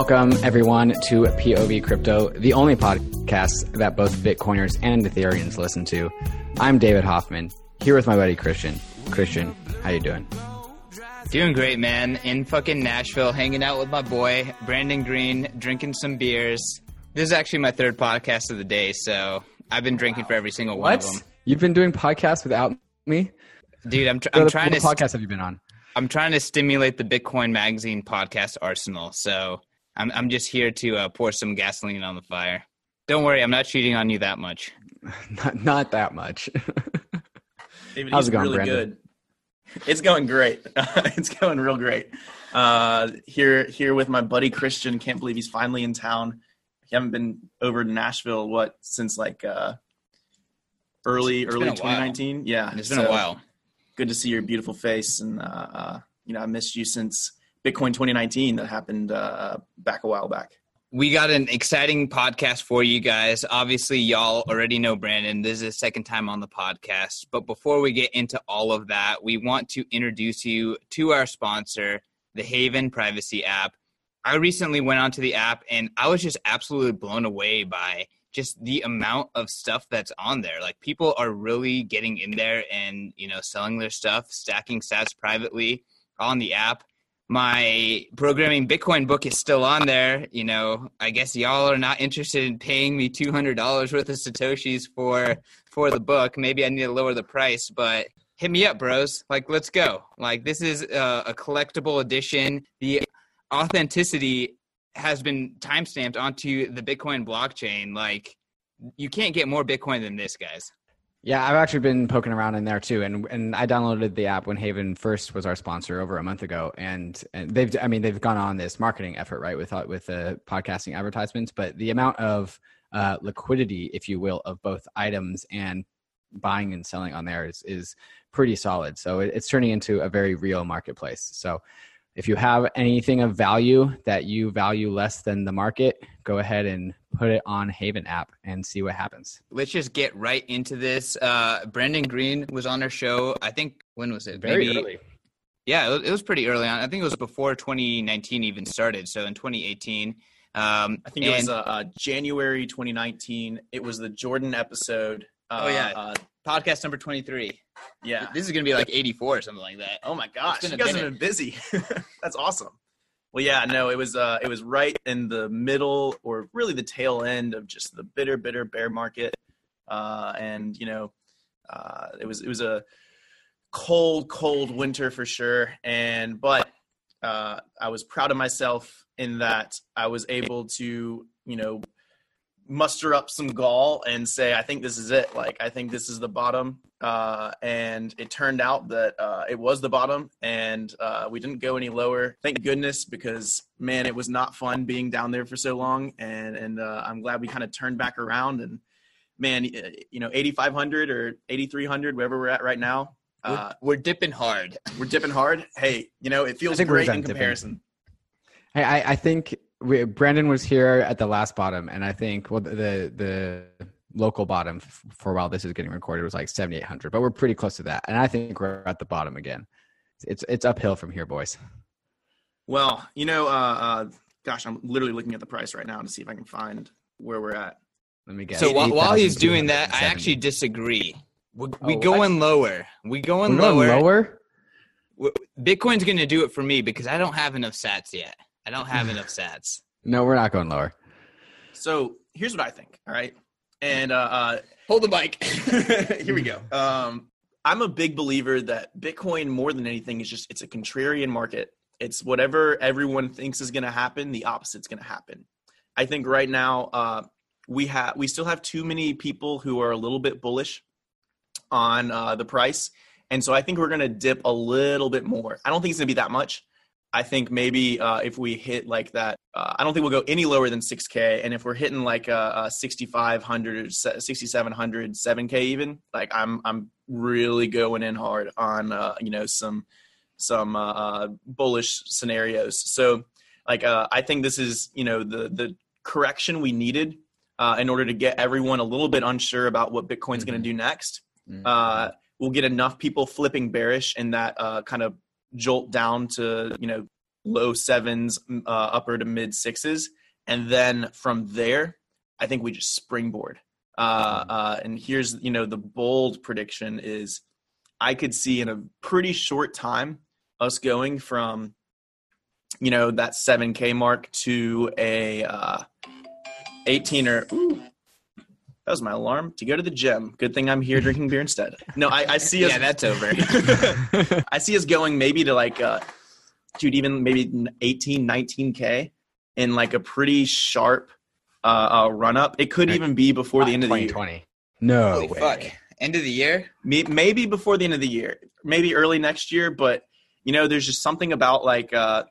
Welcome, everyone, to POV Crypto, the only podcast that both Bitcoiners and Ethereans listen to. I'm David Hoffman, here with my buddy Christian. Christian, how you doing? Doing great, man. In fucking Nashville, hanging out with my boy, Brandon Green, drinking some beers. This is actually my third podcast of the day, so I've been drinking for every single one of them. You've been doing podcasts without me? Dude, I'm, tr- I'm What trying to podcast have you been on? I'm trying to stimulate the Bitcoin Magazine podcast arsenal. So I'm I'm just here to uh, pour some gasoline on the fire. Don't worry, I'm not cheating on you that much. Not, not that much. David, How's it going, really Brandon? good. It's going great. it's going real great. Uh, here, here with my buddy Christian. Can't believe he's finally in town. He haven't been over to Nashville what since like uh, early, It's early been while. 2019. Yeah, It's been a while. Good to see your beautiful face, and uh, uh, you know I missed you since Bitcoin 2019 that happened uh, back a while back. We got an exciting podcast for you guys. Obviously, y'all already know Brandon. This is his second time on the podcast. But before we get into all of that, we want to introduce you to our sponsor, the Haven Privacy app. I recently went onto the app and I was just absolutely blown away by just the amount of stuff that's on there. Like people are really getting in there and, you know, selling their stuff, stacking sats privately on the app my programming Bitcoin book is still on there. You know, I guess y'all are not interested in paying me two hundred dollars worth of satoshis for for the book. Maybe I need to lower the price, but hit me up, bros. Like, let's go. Like, this is a, a collectible edition. The authenticity has been timestamped onto the Bitcoin blockchain. Like, you can't get more Bitcoin than this, guys. Yeah, I've actually been poking around in there too, and and I downloaded the app when Haven first was our sponsor over a month ago, and and they've I mean they've gone on this marketing effort right with uh, with the podcasting advertisements, but the amount of uh, liquidity, if you will, of both items and buying and selling on there is is pretty solid. So it, it's turning into a very real marketplace. So if you have anything of value that you value less than the market, go ahead and put it on Haven app and see what happens. let's just get right into this. Uh, Brandon Green was on our show. I think when was it? Very Maybe- Yeah, it was, it was pretty early on. I think it was before 2019 even started. So in 2018. Um, I think it was uh, uh, January 2019. It was the Jordan episode. Uh, Oh, yeah. uh, podcast number 23. yeah. This is gonna be like 84 or something like that. Oh my gosh, been you a guys have been busy. That's awesome. Well, yeah, no, it was uh, it was right in the middle, or really the tail end of just the bitter, bitter bear market, uh, and you know, uh, it was it was a cold, cold winter for sure. And but uh, I was proud of myself in that I was able to, you know, muster up some gall and say, I think this is it. Like, I think this is the bottom. Uh, and it turned out that uh, it was the bottom, and uh, we didn't go any lower. Thank goodness, because man, it was not fun being down there for so long. And and uh, I'm glad we kind of turned back around. And man, you know, 8,500 or 8,300, wherever we're at right now, uh, we're, we're dipping hard. we're dipping hard. Hey, you know, it feels think great done in dipping. comparison. Hey, I, I think we, Brandon was here at the last bottom, and I think well the the local bottom f- for a while this is getting recorded was like seventy eight hundred, but we're pretty close to that, and I think we're at the bottom again. It's it's uphill from here, boys. Well, you know, uh, uh, gosh, I'm literally looking at the price right now to see if I can find where we're at. Let me guess. so while, while he's doing that, I actually disagree. We, Oh, we what? going lower. We going We're going lower. lower. Bitcoin's gonna do it for me because I don't have enough Sats yet. I don't have enough Sats. No, we're not going lower. So here's what I think. All right, and uh, Hold the mic. uh, here we go. Um, I'm a big believer that Bitcoin, more than anything, is just it's a contrarian market. It's whatever everyone thinks is going to happen, the opposite's going to happen. I think right now uh, we have we still have too many people who are a little bit bullish on uh, the price, and so I think we're going to dip a little bit more. I don't think it's going to be that much. I think maybe uh, if we hit like that, uh, I don't think we'll go any lower than 6K. And if we're hitting like a, a 6,500, 6,700, 7K even, like I'm I'm really going in hard on uh, you know some some uh, uh, bullish scenarios. So like uh, I think this is you know the the correction we needed uh, in order to get everyone a little bit unsure about what Bitcoin's going to do next. Mhm. Uh, we'll get enough people flipping bearish in that uh, kind of jolt down to you know low sevens, uh, upper to mid sixes, and then from there, I think we just springboard. Uh, Mm-hmm. uh, and here's you know the bold prediction is I could see in a pretty short time us going from you know that 7k mark to a uh, 18 or ooh, that was my alarm to go to the gym. Good thing I'm here drinking beer instead. No, I, I see us. Yeah, that's over. I see us going maybe to like, uh, dude, even maybe 18, 19K in like a pretty sharp uh, uh, run up. It could Right. even be before the end of the year. 2020. No Holy way. fuck. End of the year? Maybe before the end of the year, maybe early next year. But, you know, there's just something about like, uh,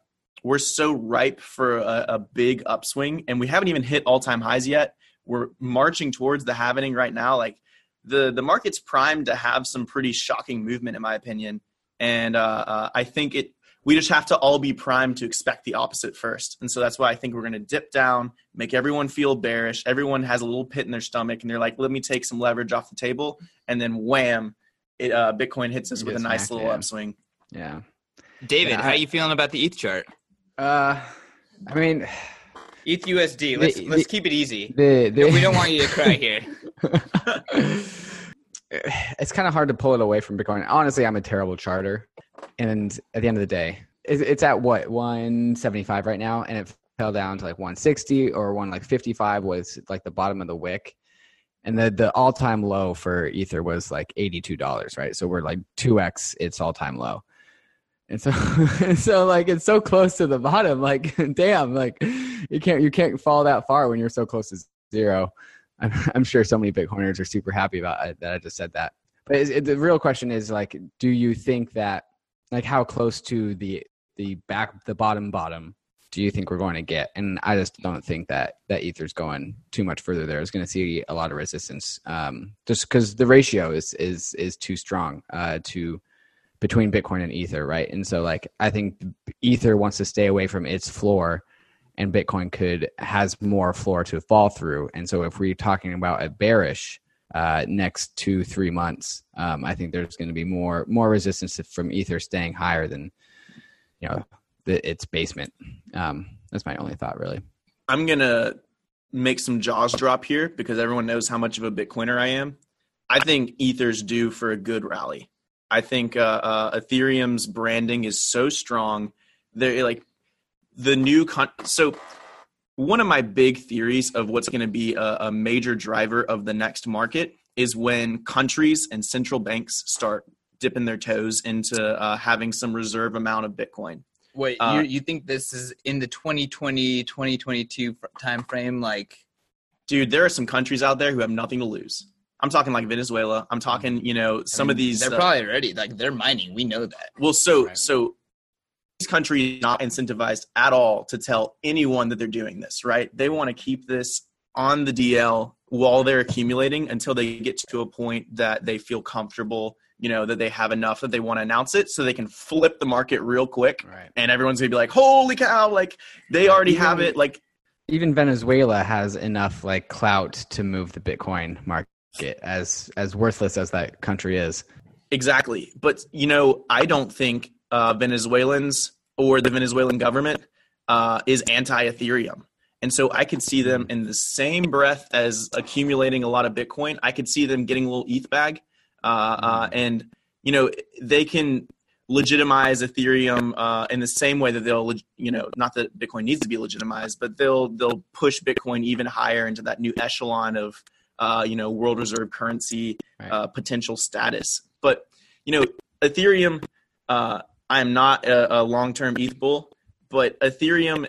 we're so ripe for a, a big upswing and we haven't even hit all time highs yet. We're marching towards the happening right now. Like the, the market's primed to have some pretty shocking movement, in my opinion. And uh, uh, I think it, we just have to all be primed to expect the opposite first. And so that's why I think we're going to dip down, make everyone feel bearish. Everyone has a little pit in their stomach and they're like, let me take some leverage off the table. And then wham, it, uh, Bitcoin hits us You with a nice little yeah. upswing. Yeah. David, Yeah, how are you feeling about the ETH chart? Uh, I mean, ETH USD. Let's The- let's the- keep it easy. the, the We don't want you to cry here. it's kind of hard to pull it away from Bitcoin. Honestly, I'm a terrible charter, and at the end of the day, it's, it's at what 175 right now, and it fell down to like 160 or one like 55 was like the bottom of the wick, and the the all time low for Ether was like 82 dollars, right? So we're like two x its all time low. And so, so like it's so close to the bottom. Like, damn, like you can't you can't fall that far when you're so close to zero. I'm, I'm sure so many Bitcoiners are super happy about it, that I just said that. But it, the real question is like, do you think that like how close to the the back the bottom bottom do you think we're going to get? And I just don't think that that Ether's going too much further. there is going to see a lot of resistance, um, just because the ratio is is is too strong uh, to between Bitcoin and Ether, right? And so like I think Ether wants to stay away from its floor and Bitcoin could has more floor to fall through. And so if we're talking about a bearish uh, next two three months, um, I think there's going to be more more resistance from Ether staying higher than you know the, its basement. Um, that's my only thought, really. I'm gonna make some jaws drop here because everyone knows how much of a Bitcoiner I am. I think Ether's due for a good rally. I think uh, uh, Ethereum's branding is so strong. They're like the new con- so one of my big theories of what's going to be a, a major driver of the next market is when countries and central banks start dipping their toes into uh, having some reserve amount of Bitcoin. Wait, Uh, you you think this is in the 2020 2022 fr- time frame like dude, there are some countries out there who have nothing to lose. I'm talking like Venezuela. I'm talking, you know, some I mean, of these. they're uh, probably ready like they're mining. We know that. well, so Right. so these countries not incentivized at all to tell anyone that they're doing this. Right? They want to keep this on the DL while they're accumulating until they get to a point that they feel comfortable. You know that they have enough that they want to announce it, so they can flip the market real quick, Right. and everyone's gonna be like, "Holy cow!" Like they already Even- have it. Like Even Venezuela has enough like clout to move the Bitcoin market, as as worthless as that country is. Exactly. But, you know, I don't think uh, Venezuelans or the Venezuelan government uh, is anti Ethereum. And so I could see them in the same breath as accumulating a lot of Bitcoin. I could see them getting a little ETH bag. Uh, uh, and, you know, they can legitimize Ethereum uh, in the same way that they'll, you know, not that Bitcoin needs to be legitimized, but they'll they'll push Bitcoin even higher into that new echelon of, uh, you know, world reserve currency Right. uh, potential status. But you know, Ethereum, uh, I am not a, a long-term ETH bull, but Ethereum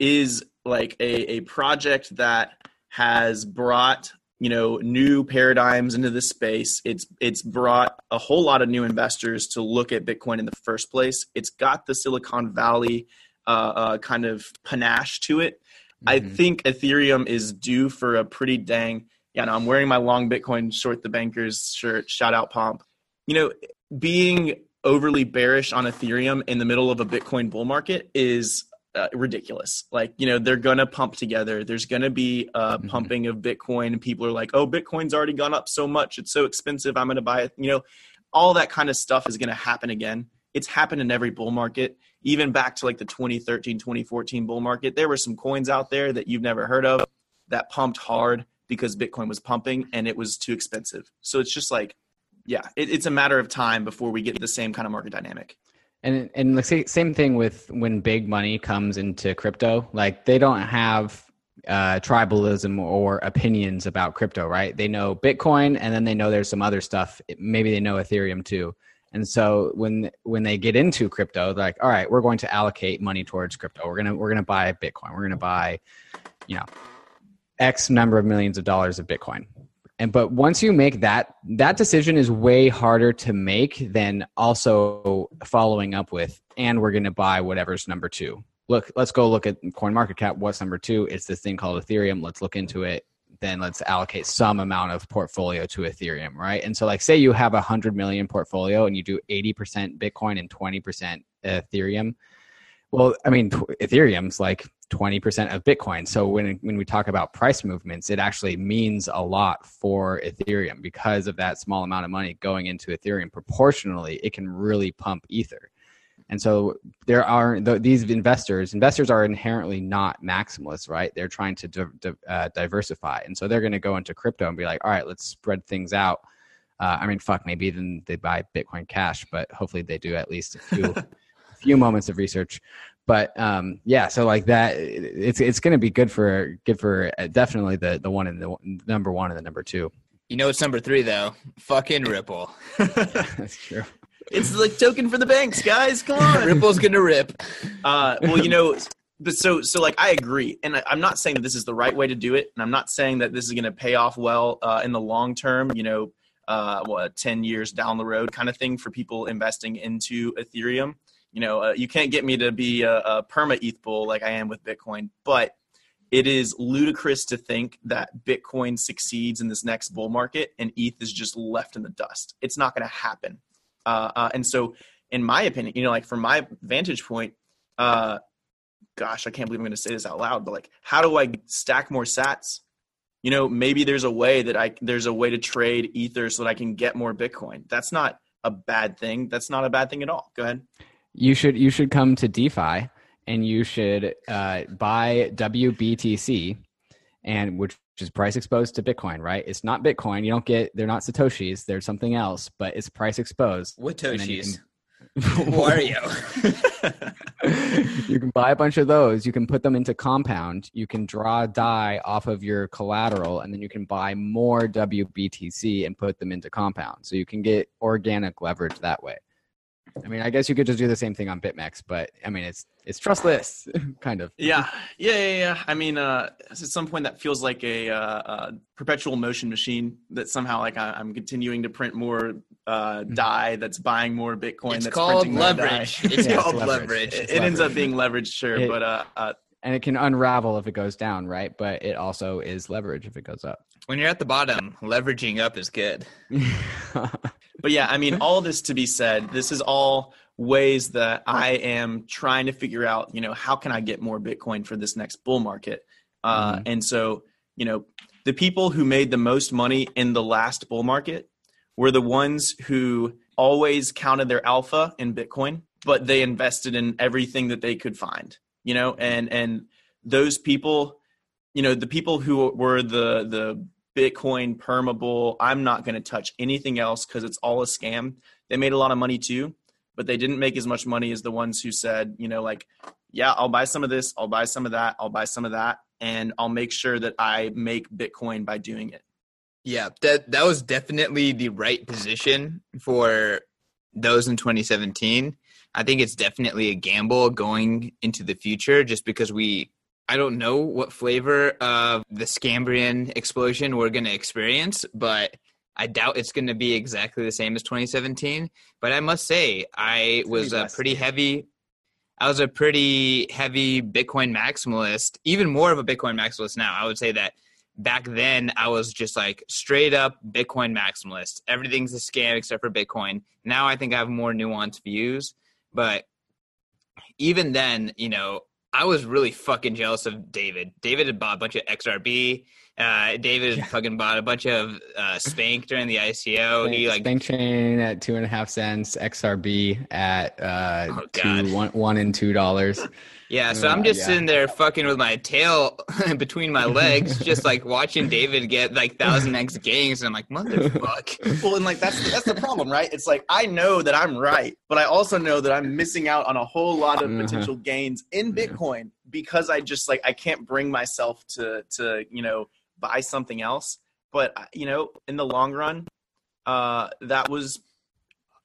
is like a, a project that has brought you know new paradigms into this space. It's it's brought a whole lot of new investors to look at Bitcoin in the first place. It's got the Silicon Valley uh, uh, kind of panache to it. I Mhm. think Ethereum is due for a pretty dang. Yeah, no, I'm wearing my long Bitcoin short the bankers shirt. Shout out Pomp. You know, being overly bearish on Ethereum in the middle of a Bitcoin bull market is uh, ridiculous. Like, you know, they're going to pump together. There's going to be a Mhm. pumping of Bitcoin, and people are like, oh, Bitcoin's already gone up so much. It's so expensive. I'm going to buy it. You know, all that kind of stuff is going to happen again. it's happened in every bull market even back to like the 2013 2014 bull market there were some coins out there that you've never heard of that pumped hard because bitcoin was pumping and it was too expensive so it's just like yeah it, it's a matter of time before we get the same kind of market dynamic and and the same thing with when big money comes into crypto like they don't have uh, tribalism or opinions about crypto, right? They know Bitcoin, and then they know there's some other stuff. Maybe they know Ethereum too. And so when when they get into crypto, they're like, all right, we're going to allocate money towards crypto. We're gonna we're gonna buy Bitcoin. We're gonna buy, you know, X number of millions of dollars of Bitcoin. And but once you make that that decision is way harder to make than also following up with, and we're gonna buy whatever's number two look, let's go look at coin market cap. What's number two? It's this thing called Ethereum. Let's look into it. Then let's allocate some amount of portfolio to Ethereum, right? And so, like, say you have a hundred million portfolio and you do eighty percent Bitcoin and twenty percent Ethereum. Well, I mean, Ethereum's like twenty percent of Bitcoin. So when when we talk about price movements, it actually means a lot for Ethereum because of that small amount of money going into Ethereum. Proportionally, it can really pump Ether. And so there are these investors. Investors are inherently not maximalists, right? They're trying to di- di- uh, diversify, and so they're going to go into crypto and be like, "All right, let's spread things out." Uh, I mean, fuck, maybe then they buy Bitcoin Cash, but hopefully they do at least a few, a few moments of research. But um, yeah, so like that, it's it's going to be good for good for uh, definitely the the one and the number one and the number two. You know, it's number three though. Fucking Ripple. yeah, that's true. It's like token for the banks, guys. Come on. Ripple's gonna rip. Uh, well, you know, but so so like I agree, and I, am not saying that this is the right way to do it, and I'm not saying that this is going to pay off well uh, in the long term. You know, uh, what ten years down the road, kind of thing for people investing into Ethereum. You know, uh, you can't get me to be a, a perma ETH bull like I am with Bitcoin, but it is ludicrous to think that Bitcoin succeeds in this next bull market and ETH is just left in the dust. It's not going to happen. Uh, uh, and so, in my opinion, you know, like from my vantage point, uh, gosh, I can't believe I'm going to say this out loud, but like, how do I stack more sats? You know, maybe there's a way that I there's a way to trade ether so that I can get more Bitcoin. That's not a bad thing. That's not a bad thing at all. Go ahead. You should you should come to DeFi and you should uh, buy WBTC, and which is price exposed to Bitcoin, right? It's not Bitcoin. You don't get they're not Satoshis. They're something else, but it's price exposed. What Toshis? Who are you? you can buy a bunch of those. You can put them into compound. You can draw DAI off of your collateral, and then you can buy more WBTC and put them into compound. So you can get organic leverage that way. I mean, I guess you could just do the same thing on BitMEX, but I mean, it's it's trustless, kind of. Yeah, yeah, yeah, yeah. I mean, uh, at some point, that feels like a, uh, a perpetual motion machine that somehow, like, I, am continuing to print more uh, mm-hmm. That's buying more Bitcoin. It's that's called leverage. It's yeah, called it's leverage. leverage. It, it leverage. ends up being leverage, sure, it, but uh, uh, and it can unravel if it goes down, right? But it also is leverage if it goes up. When you're at the bottom, leveraging up is good. but yeah, I mean, all this to be said, this is all ways that I am trying to figure out, you know, how can I get more Bitcoin for this next bull market? Uh, mm-hmm. And so, you know, the people who made the most money in the last bull market were the ones who always counted their alpha in Bitcoin, but they invested in everything that they could find, you know, and, and those people, you know, the people who were the, the Bitcoin permabull, I'm not going to touch anything else because it's all a scam. They made a lot of money too but they didn't make as much money as the ones who said, you know, like, yeah, I'll buy some of this, I'll buy some of that, I'll buy some of that, and I'll make sure that I make Bitcoin by doing it. Yeah, that that was definitely the right position for those in 2017. I think it's definitely a gamble going into the future just because we I don't know what flavor of the Scambrian explosion we're going to experience, but I doubt it's going to be exactly the same as 2017, but I must say I was a pretty heavy I was a pretty heavy Bitcoin maximalist, even more of a Bitcoin maximalist now. I would say that back then I was just like straight up Bitcoin maximalist. Everything's a scam except for Bitcoin. Now I think I have more nuanced views, but even then, you know, I was really fucking jealous of David. David had bought a bunch of XRB. Uh, David yeah. fucking bought a bunch of uh, Spank during the ICO. Spank, he like Spank chain at two and a half cents, XRB at uh, oh, two, one, one and two dollars. Yeah, so I'm just yeah. sitting there fucking with my tail between my legs, just like watching David get like thousand X gains. And I'm like, motherfuck. well, and like that's that's the problem, right? It's like I know that I'm right, but I also know that I'm missing out on a whole lot of mm-hmm. potential gains in Bitcoin because I just like I can't bring myself to to you know buy something else. But you know, in the long run, uh, that was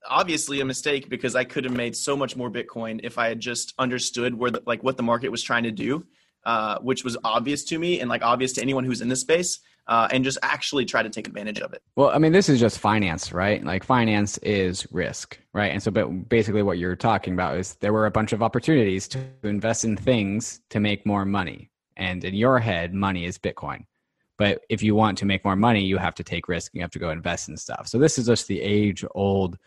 obviously a mistake because I could have made so much more Bitcoin if I had just understood where the, like what the market was trying to do, uh, which was obvious to me and like obvious to anyone who's in this space. Uh, and just actually try to take advantage of it. Well, I mean, this is just finance, right? Like finance is risk, right? And so, but basically, what you're talking about is there were a bunch of opportunities to invest in things to make more money, and in your head, money is Bitcoin. But if you want to make more money, you have to take risk. You have to go invest in stuff. So this is just the age old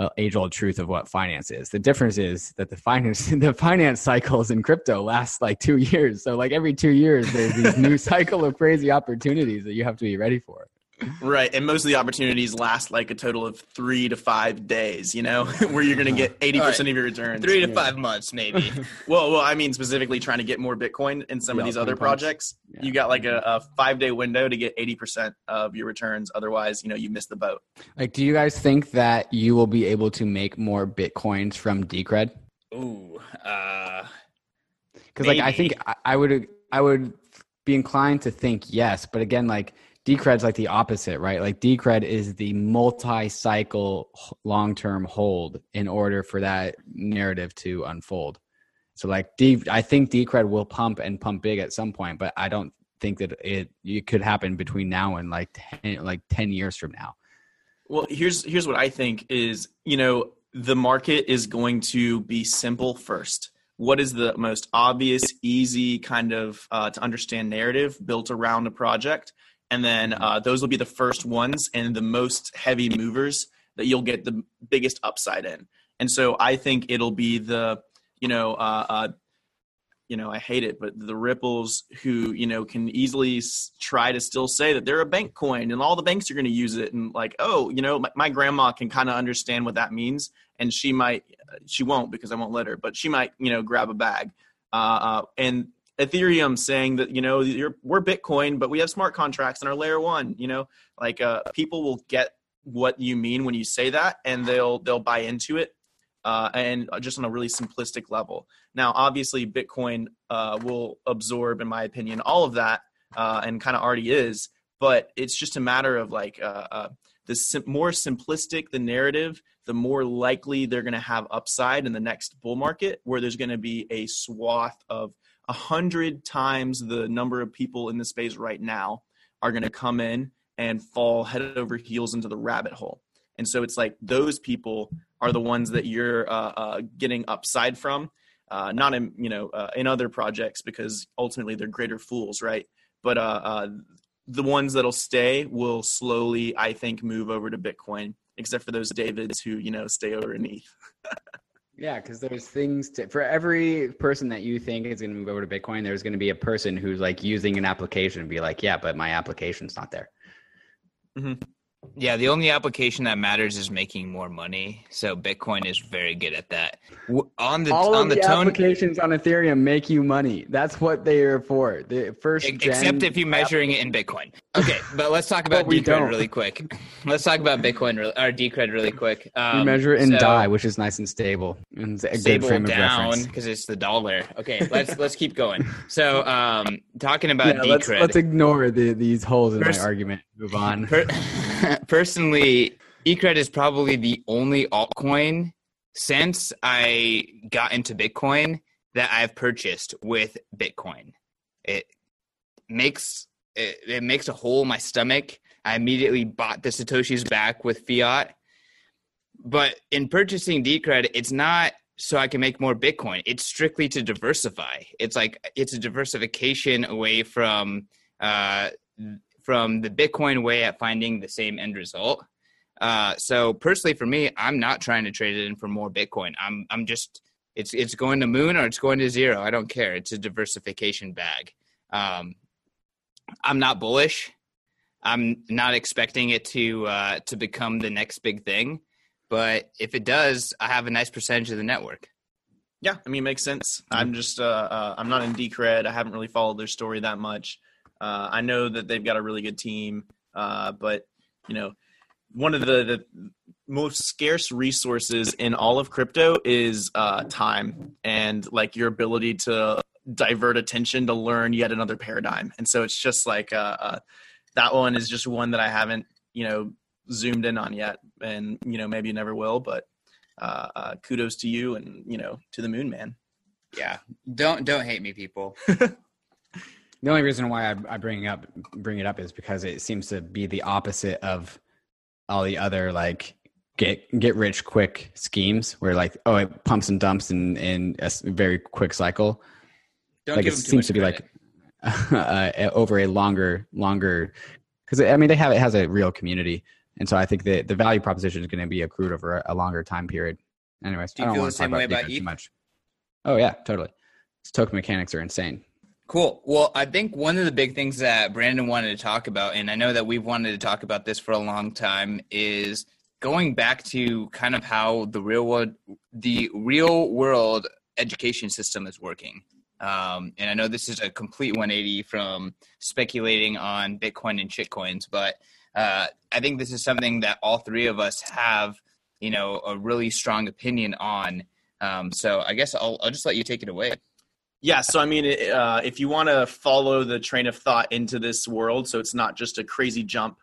uh, age old truth of what finance is. The difference is that the finance the finance cycles in crypto last like two years. So like every two years, there's this new cycle of crazy opportunities that you have to be ready for. Right. And most of the opportunities last like a total of three to five days, you know, where you're going to get 80% right. of your returns. Three to yeah. five months, maybe. well, well, I mean, specifically trying to get more Bitcoin in some yeah, of these other projects. Yeah. You got like a, a five day window to get 80% of your returns. Otherwise, you know, you miss the boat. Like, do you guys think that you will be able to make more Bitcoins from Decred? Ooh, uh, because like I think I, I would I would be inclined to think yes, but again, like Decred's like the opposite, right? Like Decred is the multi-cycle long-term hold in order for that narrative to unfold. So like D, I think Decred will pump and pump big at some point, but I don't think that it it could happen between now and like 10, like 10 years from now. Well, here's here's what I think is, you know, the market is going to be simple first. What is the most obvious, easy kind of uh, to understand narrative built around a project? And then uh, those will be the first ones and the most heavy movers that you'll get the biggest upside in. And so I think it'll be the you know uh, uh, you know I hate it, but the ripples who you know can easily s- try to still say that they're a bank coin and all the banks are going to use it and like oh you know my, my grandma can kind of understand what that means and she might she won't because I won't let her, but she might you know grab a bag. Uh, uh and Ethereum saying that you know we're Bitcoin, but we have smart contracts in our layer one. You know, like uh, people will get what you mean when you say that, and they'll they'll buy into it, uh, and just on a really simplistic level. Now, obviously, Bitcoin uh, will absorb, in my opinion, all of that, uh, and kind of already is. But it's just a matter of like uh, uh, the sim- more simplistic the narrative, the more likely they're going to have upside in the next bull market, where there's going to be a swath of a hundred times the number of people in the space right now are going to come in and fall head over heels into the rabbit hole. And so it's like those people are the ones that you're uh, uh, getting upside from, uh, not in you know uh, in other projects because ultimately they're greater fools, right? But uh, uh, the ones that'll stay will slowly, I think, move over to Bitcoin, except for those Davids who you know stay underneath. Yeah, because there's things to for every person that you think is going to move over to Bitcoin, there's going to be a person who's like using an application and be like, yeah, but my application's not there. Mm-hmm. Yeah, the only application that matters is making more money. So Bitcoin is very good at that. On the all on the, the tone, applications on Ethereum make you money. That's what they are for. The first, except if you're measuring it in Bitcoin. Okay, but let's talk about Decred really quick. Let's talk about Bitcoin or Decred really quick. Um, we measure it in so, DAI, which is nice and stable and a stable down because it's the dollar. Okay, let's let's keep going. So, um, talking about yeah, Decred, let's, let's ignore the, these holes in first, my argument. Move on. Per, personally, Decred is probably the only altcoin since I got into Bitcoin that I've purchased with Bitcoin. It makes it, it makes a hole in my stomach. I immediately bought the Satoshis back with fiat. But in purchasing Decred, it's not so I can make more Bitcoin. It's strictly to diversify. It's like it's a diversification away from uh, from the Bitcoin way at finding the same end result. Uh, so personally, for me, I'm not trying to trade it in for more Bitcoin. I'm I'm just it's it's going to moon or it's going to zero. I don't care. It's a diversification bag. Um, I'm not bullish. I'm not expecting it to uh, to become the next big thing, but if it does, I have a nice percentage of the network. Yeah, I mean, it makes sense. I'm just uh, uh, I'm not in Decred. I haven't really followed their story that much. Uh, I know that they've got a really good team, uh, but you know, one of the, the most scarce resources in all of crypto is uh, time and like your ability to divert attention to learn yet another paradigm. And so it's just like uh, uh, that one is just one that I haven't you know zoomed in on yet, and you know maybe never will. But uh, uh, kudos to you and you know to the moon man. Yeah, don't don't hate me, people. the only reason why I, I bring up bring it up is because it seems to be the opposite of all the other like get get rich quick schemes where like oh it pumps and dumps in in a very quick cycle. Don't like it seems to be credit. like uh, over a longer longer because I mean they have it has a real community, and so I think that the value proposition is going to be accrued over a, a, longer time period. Anyways, do I don't want the same way about too much. Oh yeah, totally. Token mechanics are insane. Cool. Well, I think one of the big things that Brandon wanted to talk about, and I know that we've wanted to talk about this for a long time, is going back to kind of how the real world, the real world education system is working. Um, and I know this is a complete 180 from speculating on Bitcoin and shitcoins, but uh, I think this is something that all three of us have, you know, a really strong opinion on. Um, so I guess I'll, I'll just let you take it away. Yeah, so I mean, uh, if you want to follow the train of thought into this world, so it's not just a crazy jump.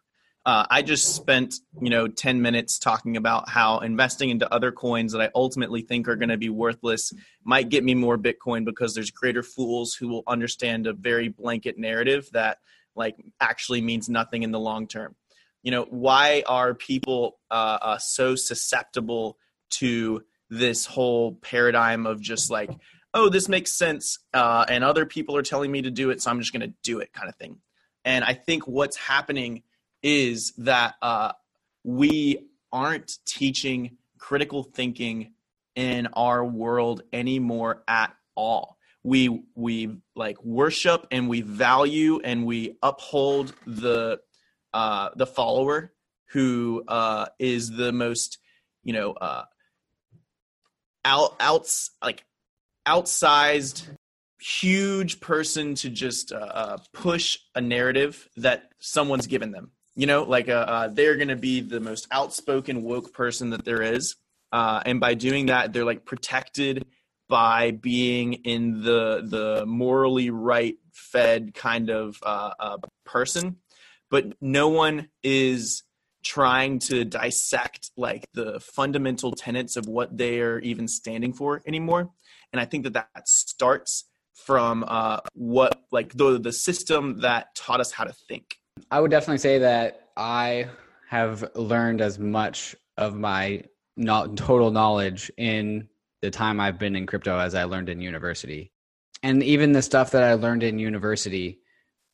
Uh, I just spent you know ten minutes talking about how investing into other coins that I ultimately think are going to be worthless might get me more Bitcoin because there's greater fools who will understand a very blanket narrative that like actually means nothing in the long term. You know, why are people uh, uh so susceptible to this whole paradigm of just like oh, this makes sense, uh, and other people are telling me to do it, so I'm just going to do it, kind of thing. And I think what's happening is that uh, we aren't teaching critical thinking in our world anymore at all. We we like worship and we value and we uphold the uh, the follower who uh, is the most you know uh, out outs like outsized huge person to just uh, uh, push a narrative that someone's given them. You know like uh, uh they're going to be the most outspoken woke person that there is. Uh, and by doing that they're like protected by being in the the morally right fed kind of uh, person. But no one is trying to dissect like the fundamental tenets of what they are even standing for anymore and I think that that starts from uh, what like the the system that taught us how to think. I would definitely say that I have learned as much of my not total knowledge in the time I've been in crypto as I learned in university. And even the stuff that I learned in university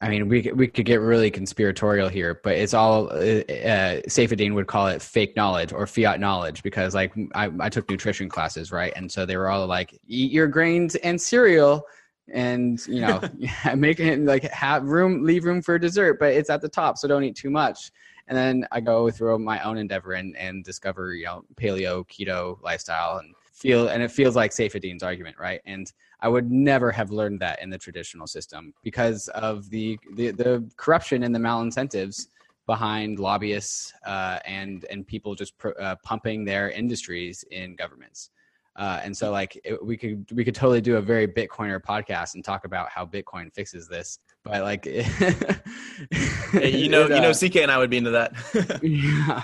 I mean, we we could get really conspiratorial here, but it's all uh, uh, Saifedean would call it fake knowledge or fiat knowledge because, like, I, I took nutrition classes, right? And so they were all like, "Eat your grains and cereal, and you know, make it like have room, leave room for dessert, but it's at the top, so don't eat too much." And then I go through my own endeavor and and discover, you know, paleo keto lifestyle and feel, and it feels like Saifedean's argument, right? And I would never have learned that in the traditional system because of the the, the corruption and the malincentives behind lobbyists uh, and and people just pr- uh, pumping their industries in governments. Uh, and so, like, it, we could we could totally do a very Bitcoiner podcast and talk about how Bitcoin fixes this. But like, hey, you know, it, you know, uh, CK and I would be into that. yeah.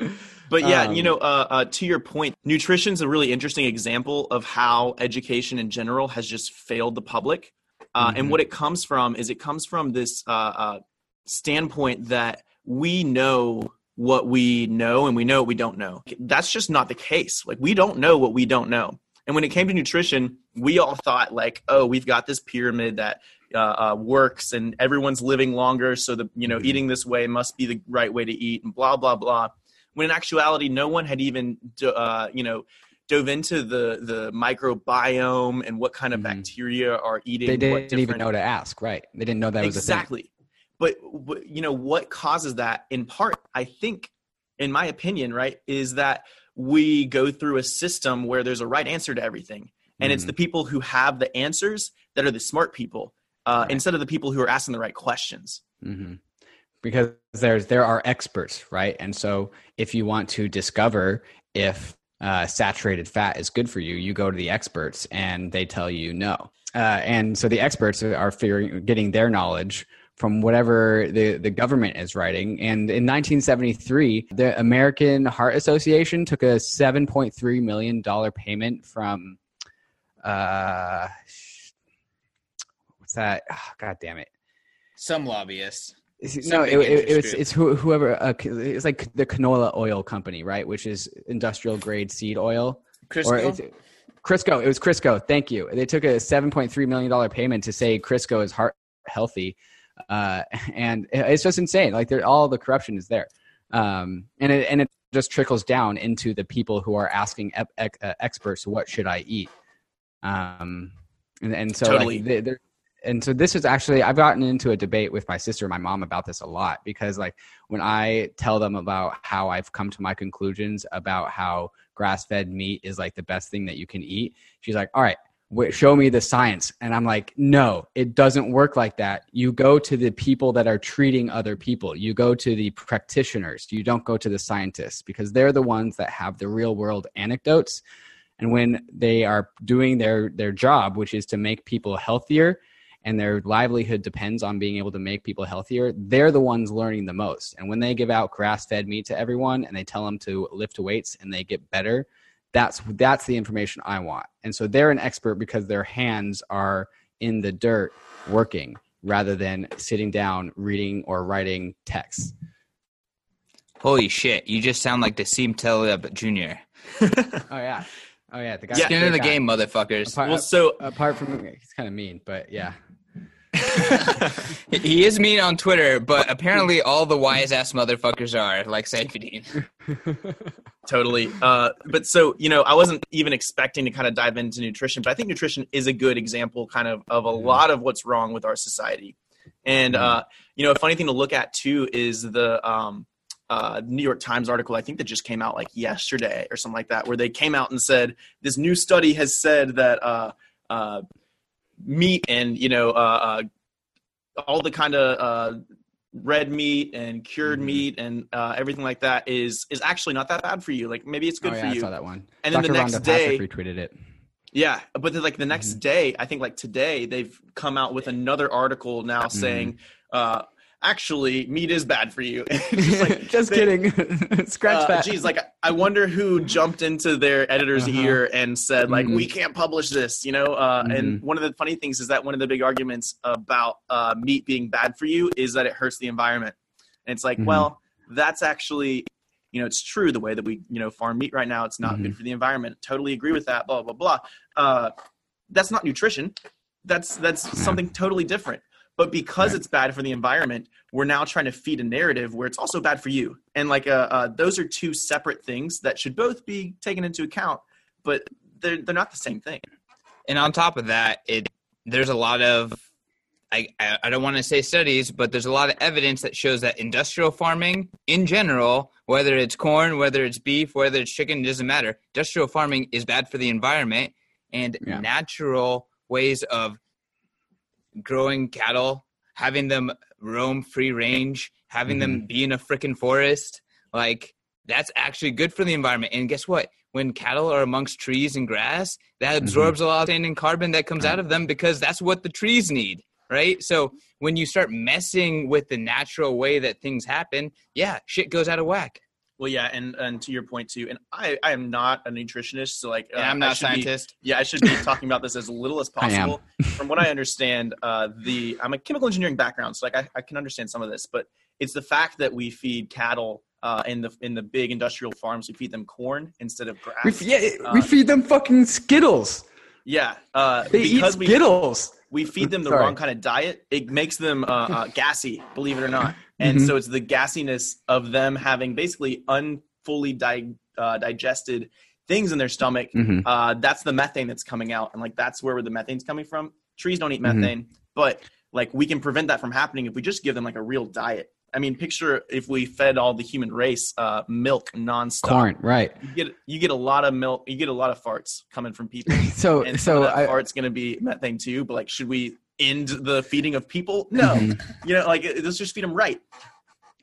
But yeah, um, you know, uh, uh, to your point, nutrition is a really interesting example of how education in general has just failed the public. Uh, mm-hmm. And what it comes from is it comes from this uh, uh, standpoint that we know what we know and we know what we don't know. That's just not the case. Like, we don't know what we don't know. And when it came to nutrition, we all thought, like, oh, we've got this pyramid that uh, uh, works and everyone's living longer so the you know mm-hmm. eating this way must be the right way to eat and blah blah blah when in actuality no one had even uh, you know dove into the the microbiome and what kind of Mhm. bacteria are eating. They what didn't even know to ask, right? They didn't know that was a thing. exactly. But you know what causes that? In part, I think, in my opinion, right, is that we go through a system where there's a right answer to everything, and it's Mhm. the people who have the answers that are the smart people, uh, Right. instead of the people who are asking the right questions. hmm Because there's there are experts, right? And so if you want to discover if uh, saturated fat is good for you, you go to the experts and they tell you no. Uh, and so the experts are figuring, getting their knowledge from whatever the, the government is writing. And in 1973, the American Heart Association took a $7.3 million payment from, uh, what's that? Oh, God damn it. Some lobbyists. No, it, it, it's it's who, whoever. Uh, it's like the canola oil company, right? Which is industrial grade seed oil. Or Crisco? Crisco. It was Crisco. Thank you. They took a seven point three million dollar payment to say Crisco is heart healthy, uh, and it's just insane. Like all the corruption is there, um, and it and it just trickles down into the people who are asking ep- ec- uh, experts, "What should I eat?" Um, and, and so Totally. like, they, they're and so this is actually I've gotten into a debate with my sister and my mom about this a lot because like when I tell them about how I've come to my conclusions about how grass-fed meat is like the best thing that you can eat, she's like, "All right, show me the science." And I'm like, "No, it doesn't work like that. You go to the people that are treating other people. You go to the practitioners. You don't go to the scientists because they're the ones that have the real-world anecdotes." And when they are doing their their job, which is to make people healthier, and their livelihood depends on being able to make people healthier, they're the ones learning the most. And when they give out grass-fed meat to everyone and they tell them to lift weights and they get better, that's that's the information I want. And so they're an expert because their hands are in the dirt working rather than sitting down reading or writing texts. Holy shit! You just sound like Nassim Taleb Jr. Oh yeah. Oh yeah, the guy. Skin in the guy. game, motherfuckers. Apart, well, so apart from he's kind of mean, but yeah. He is mean on Twitter, but apparently all the wise ass motherfuckers are like Saifedean. Totally. Uh, but so, you know, I wasn't even expecting to kind of dive into nutrition, but I think nutrition is a good example kind of of a Mhm. lot of what's wrong with our society. And, uh, you know, a funny thing to look at too is the um, uh, New York Times article, I think that just came out like yesterday or something like that, where they came out and said this new study has said that uh, uh, meat and, you know, uh, uh, all the kind of uh, red meat and cured Mhm. meat and uh, everything like that is is actually not that bad for you. Like maybe it's good oh, for you. I saw that one. And then Dr. the next day- Patrick retweeted it. Yeah, but then like the next Mhm. day, I think like today they've come out with another article now Mm-hmm. saying, uh, actually, meat is bad for you. Just like, Just they- kidding. Scratch uh, that. Geez, like I wonder who jumped into their editor's Uh-huh. ear and said like, Mhm. we can't publish this, you know. Uh, And Mm-hmm. one of the funny things is that one of the big arguments about uh, meat being bad for you is that it hurts the environment. And it's like, Mhm. well, that's actually, you know, it's true the way that we, you know, farm meat right now. It's not Mm-hmm. good for the environment. Totally agree with that. Blah blah blah. Uh, that's not nutrition. That's that's Yeah. something totally different. But because Right. it's bad for the environment, we're now trying to feed a narrative where it's also bad for you. And like, uh, uh, those are two separate things that should both be taken into account, but they're they're not the same thing. And on top of that, it there's a lot of I, I I don't want to say studies, but there's a lot of evidence that shows that industrial farming in general, whether it's corn, whether it's beef, whether it's chicken, it doesn't matter. Industrial farming is bad for the environment and Yeah. natural ways of growing cattle, having them roam free range, having them mm-hmm. be in a freaking forest, like that's actually good for the environment. And guess what? When cattle are amongst trees and grass, that mm-hmm. absorbs a lot of standing carbon that comes out of them because that's what the trees need, right? So when you start messing with the natural way that things happen, yeah, shit goes out of whack. Well, yeah, and and to your point too, and I I am not a nutritionist, so like uh, I'm not a should be- scientist. yeah, I should be talking about this as little as possible. From what I understand, uh, the I'm a chemical engineering background, so like I, I can understand some of this, but it's the fact that we feed cattle uh, in the in the big industrial farms, we feed them corn instead of grass. We, yeah, Uh, we feed them fucking Skittles. yeah, uh, They eat because we Skittles. we feed them the Sorry. wrong kind of diet. It makes them uh, uh, gassy, believe it or not. And Mhm. so it's the gassiness of them having basically unfully di- uh, digested things in their stomach. Mhm. Uh, that's the methane that's coming out, and like that's where the methane's coming from. Trees don't eat Mhm. methane, but like we can prevent that from happening if we just give them like a real diet. I mean, picture if we fed all the human race uh, milk nonstop. Corn, right? You get you get a lot of milk. You get a lot of farts coming from people, So and so I, fart's going to be methane too. But like, should we end the feeding of people? No, Mhm. you know, like let's just feed them right.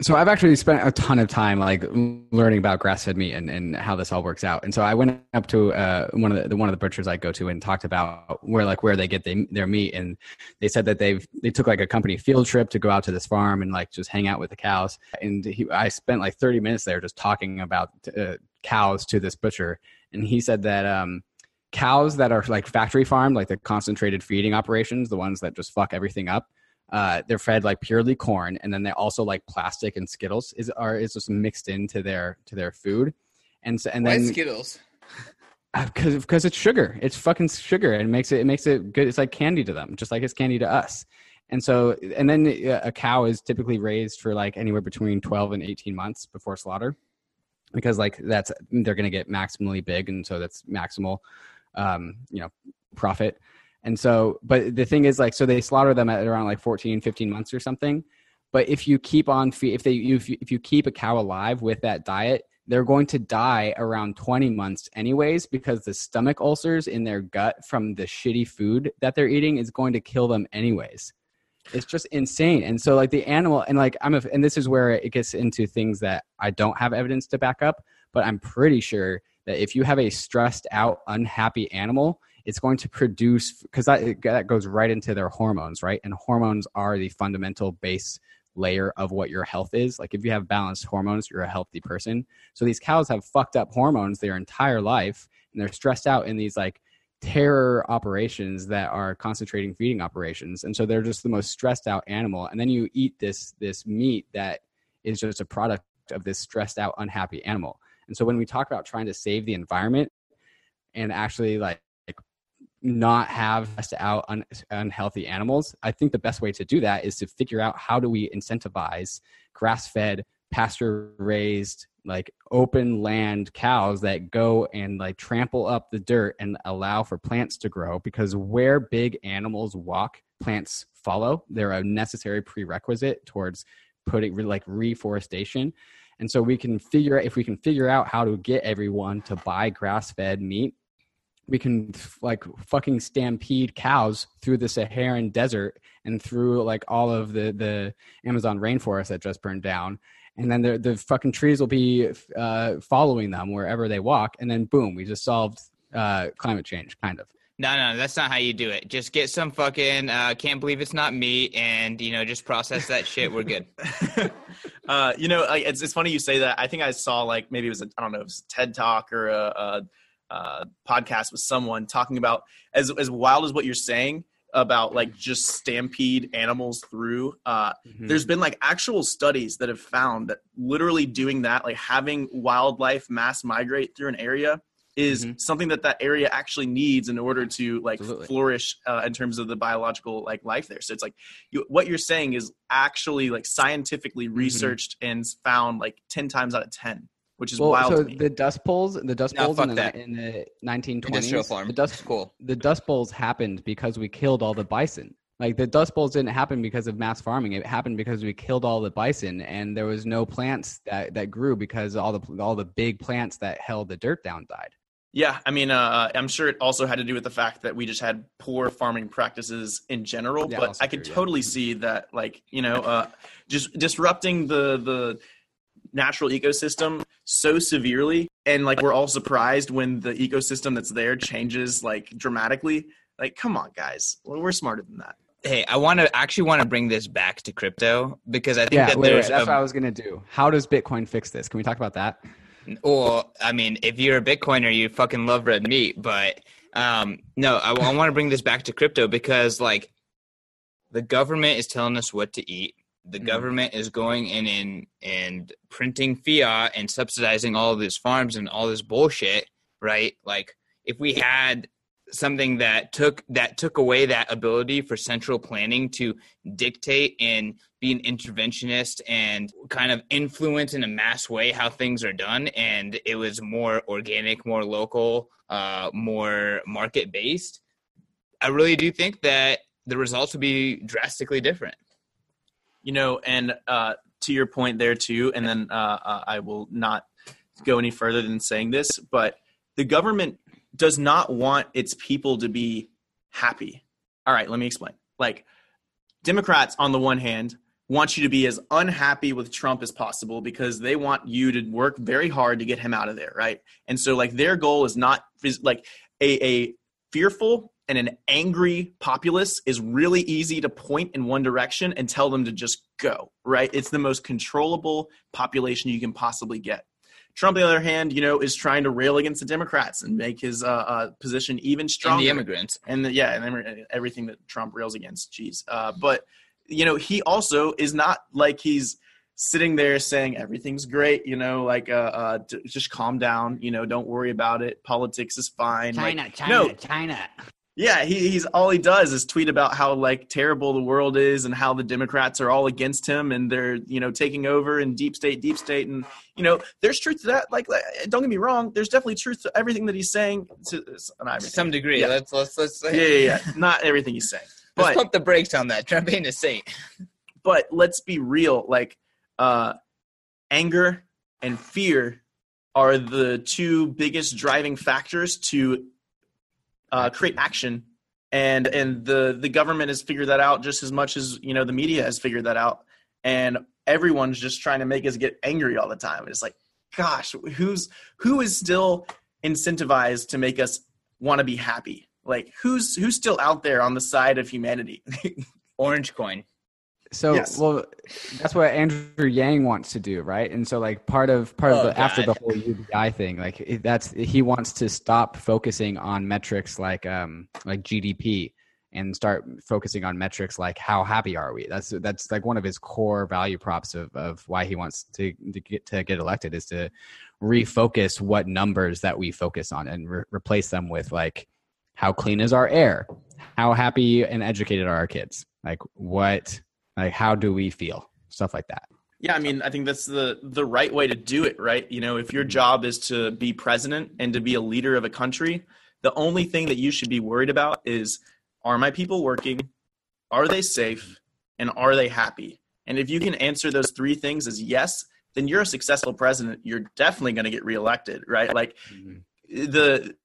So I've actually spent a ton of time like learning about grass-fed meat and, and how this all works out. And so I went up to uh, one of the, the one of the butchers I go to and talked about where like where they get they, their meat. And they said that they've they took like a company field trip to go out to this farm and like just hang out with the cows. And he, I spent like 30 minutes there just talking about uh, cows to this butcher. And he said that um, cows that are like factory farmed, like the concentrated feeding operations, the ones that just fuck everything up uh, they're fed like purely corn, and then they also like plastic and Skittles is are is just mixed into their to their food, and so and Why then Skittles? because because it's sugar, it's fucking sugar, and it makes it it makes it good. It's like candy to them, just like it's candy to us. And so and then uh, a cow is typically raised for like anywhere between twelve and eighteen months before slaughter, because like that's they're going to get maximally big, and so that's maximal, um, you know, profit. And so, but the thing is like, so they slaughter them at around like 14, 15 months or something. But if you keep on, fe- if they, if you, if you keep a cow alive with that diet, they're going to die around 20 months anyways, because the stomach ulcers in their gut from the shitty food that they're eating is going to kill them anyways. It's just insane. And so like the animal and like I'm a, and this is where it gets into things that I don't have evidence to back up, but I'm pretty sure that if you have a stressed out, unhappy animal, it's going to produce because that, that goes right into their hormones, right? And hormones are the fundamental base layer of what your health is. Like if you have balanced hormones, you're a healthy person. So these cows have fucked up hormones their entire life and they're stressed out in these like terror operations that are concentrating feeding operations. And so they're just the most stressed out animal. And then you eat this this meat that is just a product of this stressed out unhappy animal. And so when we talk about trying to save the environment and actually like not have stressed out un- unhealthy animals i think the best way to do that is to figure out how do we incentivize grass-fed pasture raised like open land cows that go and like trample up the dirt and allow for plants to grow because where big animals walk plants follow. They're a necessary prerequisite towards putting like reforestation and so we can figure if we can figure out how to get everyone to buy grass-fed meat we can like fucking stampede cows through the Saharan desert and through like all of the the Amazon rainforest that just burned down, and then the the fucking trees will be uh, following them wherever they walk, and then boom, we just solved uh, climate change, kind of. No, no, that's not how you do it. Just get some fucking uh, can't believe it's not meat, and you know, just process that shit. We're good. uh, you know, like, it's, it's funny you say that. I think I saw like maybe it was a, I don't know, it was a TED talk or a, a uh, podcast with someone talking about as as wild as what you're saying about like just stampede animals through. Uh, Mm-hmm. There's been like actual studies that have found that literally doing that, like having wildlife mass migrate through an area, is Mhm. something that that area actually needs in order to like Absolutely. flourish uh, in terms of the biological like life there. So it's like you, what you're saying is actually like scientifically Mm-hmm. researched and found like ten times out of ten, which is well, wild so to me. the dust bowls, the dust No, bowls fuck in the, that. in the 1920s, farm. the dust It's cool. the dust bowls happened because we killed all the bison. Like the dust bowls didn't happen because of mass farming. It happened because we killed all the bison, and there was no plants that, that grew because all the all the big plants that held the dirt down died. Yeah, I mean, uh, I'm sure it also had to do with the fact that we just had poor farming practices in general. Yeah, but I could true, yeah. totally see that, like you know, uh, just disrupting the the natural ecosystem so severely, and like we're all surprised when the ecosystem that's there changes like dramatically. Like, come on, guys, we're smarter than that. Hey, I want to actually want to bring this back to crypto because I think Yeah, that wait, wait, there's that's a, what I was gonna do. How does Bitcoin fix this? Can we talk about that? Well, I mean, if you're a Bitcoiner, you fucking love red meat. But um, no, I, want to bring this back to crypto because, like, the government is telling us what to eat. The Mhm. government is going in and and printing fiat and subsidizing all of these farms and all this bullshit, right? Like, if we had something that took that took away that ability for central planning to dictate and be an interventionist and kind of influence in a mass way how things are done and it was more organic more local uh, more market based i really do think that the results would be drastically different you know and uh, to your point there too and then uh, uh i will not go any further than saying this but the government does not want its people to be happy. All right, let me explain. Like Democrats on the one hand want you to be as unhappy with Trump as possible because they want you to work very hard to get him out of there, right? And so like their goal is not is like a, a fearful and an angry populace is really easy to point in one direction and tell them to just go, right? It's the most controllable population you can possibly get. Trump, on the other hand, you know, is trying to rail against the Democrats and make his uh, uh, position even stronger. And the immigrants. And the, yeah, and everything that Trump rails against. Jeez. Uh, but, you know, he also is not like he's sitting there saying everything's great, you know, like uh, uh, just calm down, you know, don't worry about it. Politics is fine. China, like, China, no, China. Yeah, he, he's all he does is tweet about how like terrible the world is and how the Democrats are all against him and they're you know taking over in deep state, deep state, and you know there's truth to that. Like, don't get me wrong, there's definitely truth to everything that he's saying to, to some degree. Yeah. Let's let's let's say. Yeah, yeah, yeah. Not everything he's saying. But, let's pump the brakes on that. Trump ain't a saint. But let's be real. Like, uh, anger and fear are the two biggest driving factors to uh, create action and and the the government has figured that out just as much as you know the media has figured that out and everyone's just trying to make us get angry all the time it's like gosh who's who is still incentivized to make us want to be happy like who's who's still out there on the side of humanity orange coin so yes. well, that's what Andrew Yang wants to do, right? And so like part of part oh, of the, after the whole UBI thing, like that's he wants to stop focusing on metrics like um like GDP and start focusing on metrics like how happy are we? That's that's like one of his core value props of of why he wants to to get to get elected is to refocus what numbers that we focus on and re- replace them with like how clean is our air? How happy and educated are our kids? Like what like how do we feel? Stuff like that. Yeah i mean i think that's the the right way to do it right? You know if your job is to be president and to be a leader of a country the only thing that you should be worried about is are my people working? Are they safe? And are they happy? And if you can answer those three things as yes then you're a successful president. You're definitely going to get reelected right? Like mm-hmm. the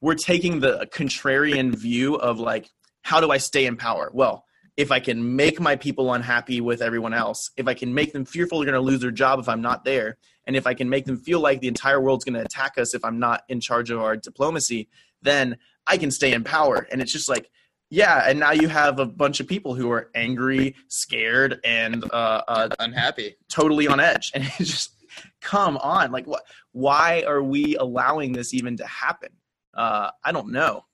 we're taking the contrarian view of like how do i stay in power well if I can make my people unhappy with everyone else, if I can make them fearful they're going to lose their job if I'm not there, and if I can make them feel like the entire world's going to attack us if I'm not in charge of our diplomacy, then I can stay in power. And it's just like, yeah, and now you have a bunch of people who are angry, scared, and uh, uh, unhappy, totally on edge. And it's just, come on, like, what? Why are we allowing this even to happen? Uh, I don't know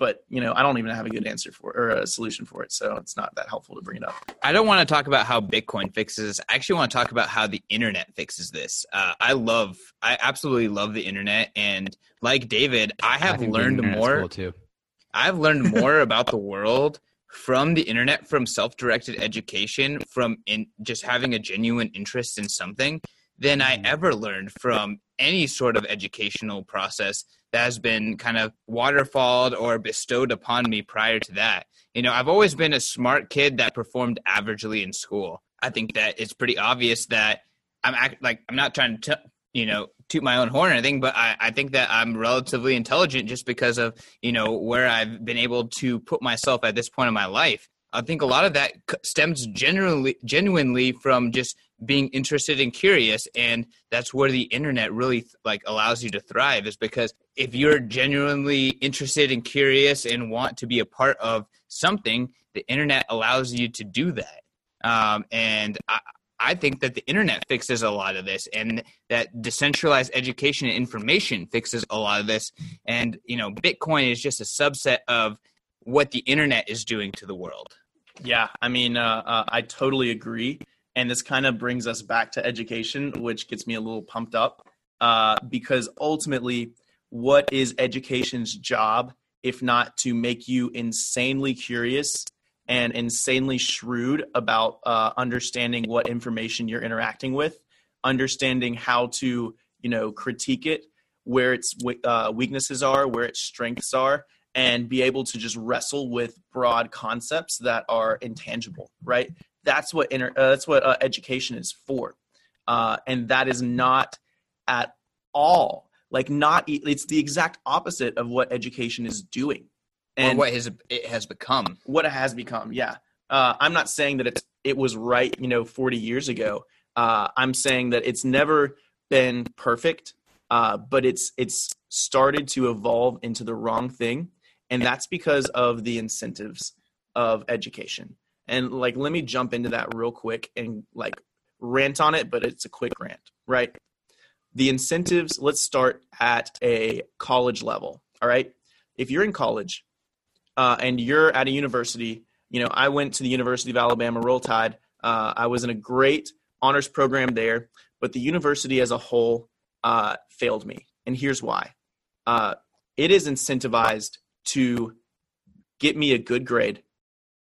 but you know i don't even have a good answer for or a solution for it so it's not that helpful to bring it up. I don't want to talk about how bitcoin fixes i actually want to talk about how the internet fixes this. Uh, i love i absolutely love the internet and like david i have I learned more cool too. I've learned more about the world from the internet from self-directed education from in just having a genuine interest in something than i mm-hmm. ever learned from any sort of educational process that has been kind of waterfalled or bestowed upon me prior to that. You know, I've always been a smart kid that performed averagely in school. I think that it's pretty obvious that I'm act, like I'm not trying to you know toot my own horn or anything, but I, I think that I'm relatively intelligent just because of you know where I've been able to put myself at this point in my life. I think a lot of that stems genuinely genuinely from just being interested and curious and that's where the internet really like allows you to thrive is because if you're genuinely interested and curious and want to be a part of something the internet allows you to do that. Um, and I, I think that the internet fixes a lot of this and that decentralized education and information fixes a lot of this. And you know bitcoin is just a subset of what the internet is doing to the world yeah i mean uh, uh, i totally agree and this kind of brings us back to education, which gets me a little pumped up uh, because ultimately, what is education's job if not to make you insanely curious and insanely shrewd about uh, understanding what information you're interacting with, understanding how to you know critique it, where its uh, weaknesses are, where its strengths are, and be able to just wrestle with broad concepts that are intangible. Right? That's what inter- uh, that's what uh, education is for, uh, and that is not at all like not it's the exact opposite of what education is doing. And or what has it has become. What it has become yeah. Uh, i'm not saying that it's it was right you know 40 years ago. Uh, i'm saying that it's never been perfect uh, but it's it's started to evolve into the wrong thing and that's because of the incentives of education. And like let me jump into that real quick and like rant on it but it's a quick rant right? The incentives let's start at a college level all right? If you're in college uh, and you're at a university you know i went to the university of alabama roll tide. Uh, i was in a great honors program there but the university as a whole uh, failed me. And here's why. Uh, it is incentivized to get me a good grade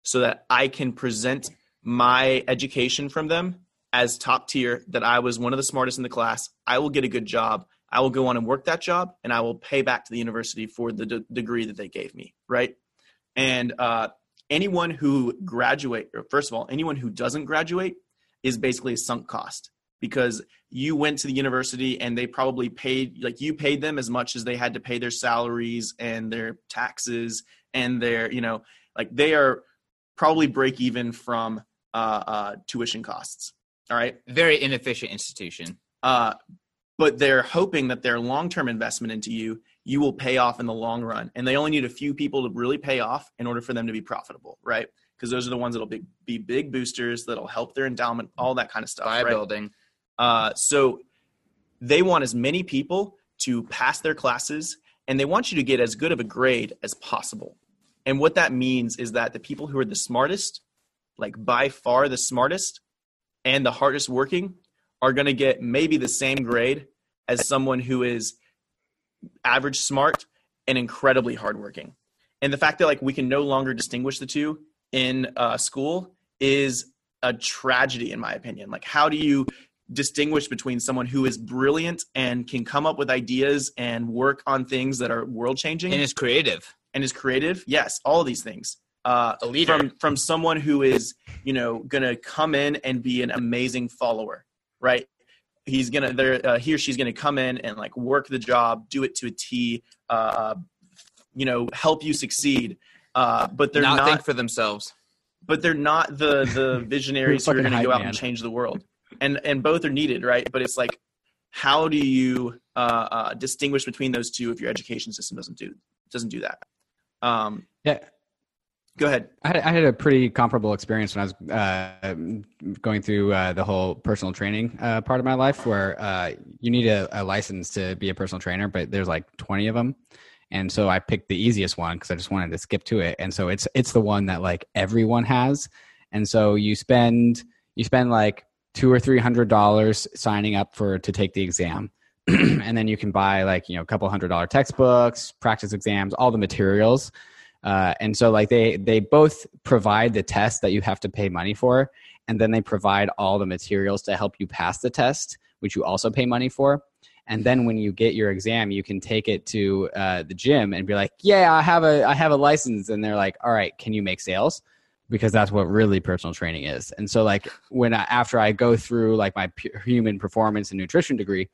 so that i can present my education from them as top tier that I was one of the smartest in the class. I will get a good job. I will go on and work that job, and I will pay back to the university for the d- degree that they gave me. Right, and uh, anyone who graduate, first of all, anyone who doesn't graduate is basically a sunk cost because you went to the university and they probably paid like you paid them as much as they had to pay their salaries and their taxes and their you know like they are probably break even from uh, uh, tuition costs all right. Very inefficient institution. Uh, but they're hoping that their long term investment into you, you will pay off in the long run. And they only need a few people to really pay off in order for them to be profitable, right? Because those are the ones that'll be, be big boosters that'll help their endowment, all that kind of stuff. Buy right? building. Uh, so they want as many people to pass their classes and they want you to get as good of a grade as possible. And what that means is that the people who are the smartest, like by far the smartest, and the hardest working are going to get maybe the same grade as someone who is average smart and incredibly hardworking. And the fact that like we can no longer distinguish the two in uh, school is a tragedy, in my opinion. Like, how do you distinguish between someone who is brilliant and can come up with ideas and work on things that are world changing and is creative and is creative? Yes, all of these things uh, a leader from from someone who is you know gonna come in and be an amazing follower, right? He's gonna there uh, he or she's gonna come in and like work the job, do it to a T, uh, you know, help you succeed. Uh, but they're not, not think for themselves. But they're not the the visionaries who are going to go out man. and change the world. And and both are needed, right? But it's like, how do you uh, uh, distinguish between those two if your education system doesn't do doesn't do that? Um, yeah, Go ahead. I had, I had, a pretty comparable experience when I was uh, going through uh, the whole personal training uh, part of my life, where uh, you need a, a, license to be a personal trainer, but there's like 20 of them, and so I picked the easiest one because I just wanted to skip to it, and so it's it's the one that like everyone has, and so you spend you spend like two or three hundred dollars signing up for to take the exam. and then you can buy like you know a couple hundred dollar textbooks practice exams all the materials uh, and so like they they both provide the test that you have to pay money for, and then they provide all the materials to help you pass the test, which you also pay money for. And then when you get your exam, you can take it to uh, the gym and be like, "Yeah, I have a I have a license." And they're like, "All right, can you make sales?" Because that's what really personal training is. And so like when I, after I go through like my human performance and nutrition degree,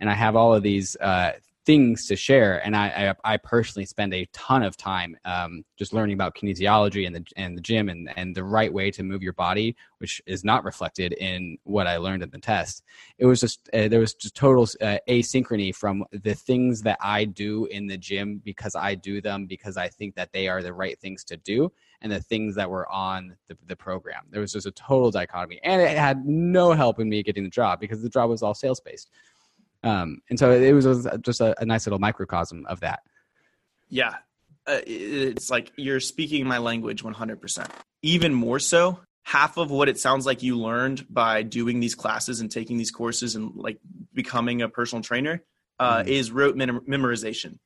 and I have all of these uh, things to share. And I, I, I personally spend a ton of time um, just learning about kinesiology and the and the gym and and the right way to move your body, which is not reflected in what I learned in the test. It was just uh, there was just total uh, asynchrony from the things that I do in the gym because I do them because I think that they are the right things to do, and the things that were on the, the program. There was just a total dichotomy, and it had no help in me getting the job because the job was all sales based. Um, and so it was just a, a nice little microcosm of that. Yeah. Uh, it's like you're speaking my language 100%. Even more so, half of what it sounds like you learned by doing these classes and taking these courses and like becoming a personal trainer uh, mm-hmm. is rote mem- memorization.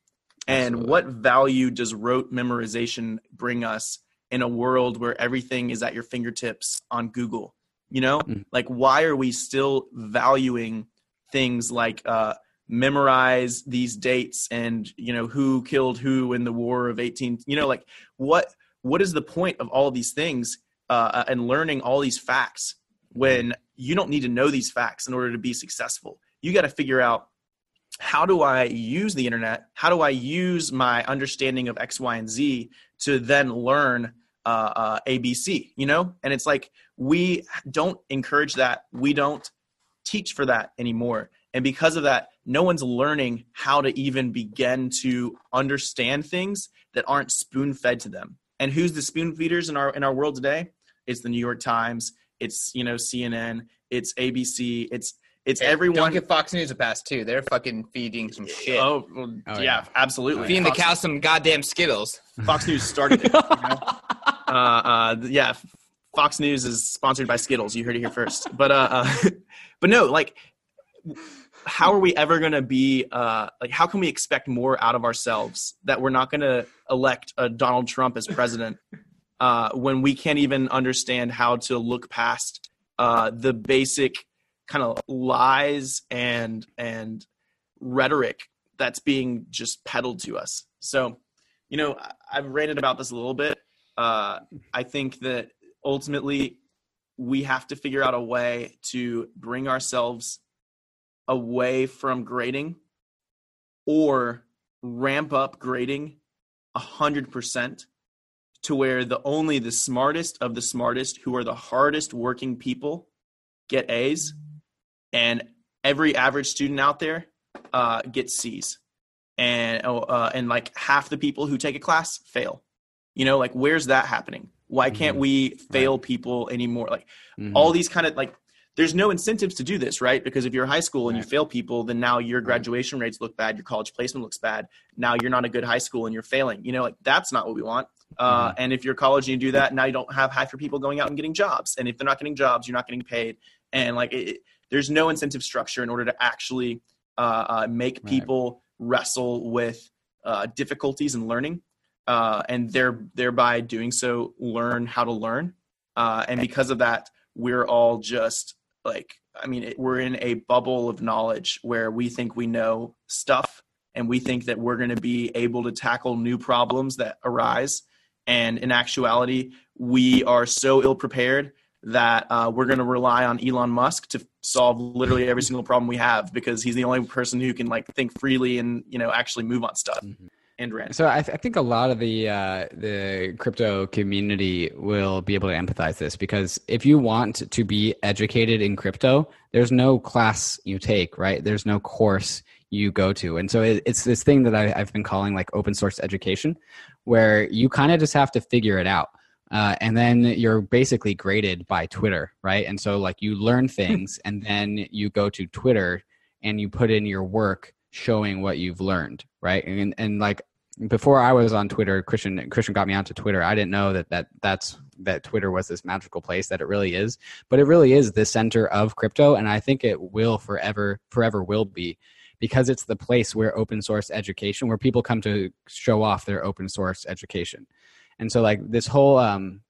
And Absolutely. what value does rote memorization bring us in a world where everything is at your fingertips on Google? You know, Mm. like why are we still valuing things like uh, memorize these dates and you know who killed who in the War of eighteen? You know, like what what is the point of all these things uh, and learning all these facts when you don't need to know these facts in order to be successful? You got to figure out how do I use the internet? How do I use my understanding of X, Y, and Z to then learn uh, uh, ABC? You know, and it's like we don't encourage that. We don't teach for that anymore, and because of that, no one's learning how to even begin to understand things that aren't spoon fed to them. And who's the spoon feeders in our in our world today? It's the New York Times. It's you know CNN. It's ABC. It's it's Hey, everyone. Don't give Fox News a pass too. They're fucking feeding some shit. Oh, well, Oh, yeah, yeah. absolutely. Feeding the Fox, cows some goddamn Skittles. Fox News started it. you know? uh, uh, yeah, Fox News is sponsored by Skittles. You heard it here first. But uh, uh but no, like, how are we ever going to be? Uh, like, how can we expect more out of ourselves that we're not going to elect a Donald Trump as president uh, when we can't even understand how to look past uh, the basic kind of lies and and rhetoric that's being just peddled to us. So, you know, I've ranted about this a little bit. Uh, I think that ultimately we have to figure out a way to bring ourselves away from grading or ramp up grading a hundred percent to where the only the smartest of the smartest who are the hardest working people get A's and every average student out there uh, gets C's. And uh, and like half the people who take a class fail. You know like where's that happening? Why can't Mhm. we fail people anymore? Like Mhm. all these kind of like there's no incentives to do this right? Because if you're a high school and you fail people then now your graduation rates look bad your college placement looks bad. Now you're not a good high school and you're failing. You know like that's not what we want. Uh, and if you're college and you do that now you don't have half your people going out and getting jobs. And if they're not getting jobs you're not getting paid. And like it- there's no incentive structure in order to actually uh, uh, make Right. people wrestle with uh, difficulties in learning uh, and there, thereby doing so learn how to learn uh, and because of that we're all just like i mean it, we're in a bubble of knowledge where we think we know stuff and we think that we're going to be able to tackle new problems that arise and in actuality we are so ill prepared that uh, we're going to rely on elon musk to solve literally every single problem we have because he's the only person who can like think freely and you know actually move on stuff Mhm. and rant So I, th- I think a lot of the uh, the crypto community will be able to empathize this because if you want to be educated in crypto, there's no class you take, right? There's no course you go to, and so it, it's this thing that I, I've been calling like open source education, where you kind of just have to figure it out. Uh, and then you're basically graded by Twitter, right? And so, like, you learn things, and then you go to Twitter and you put in your work showing what you've learned, right? And and like before I was on Twitter, Christian Christian got me onto Twitter. I didn't know that that that's that Twitter was this magical place that it really is, but it really is the center of crypto, and I think it will forever forever will be because it's the place where open source education, where people come to show off their open source education, and so like this whole um